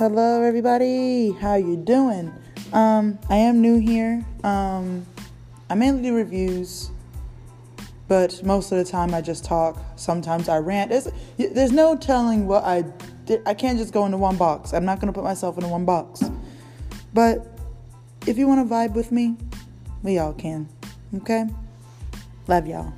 Hello, everybody. How you doing? Um, I am new here. Um, I mainly do reviews, but most of the time I just talk. Sometimes I rant. There's, there's no telling what I did. I can't just go into one box. I'm not gonna put myself into one box. But if you want to vibe with me, we all can. Okay? Love y'all.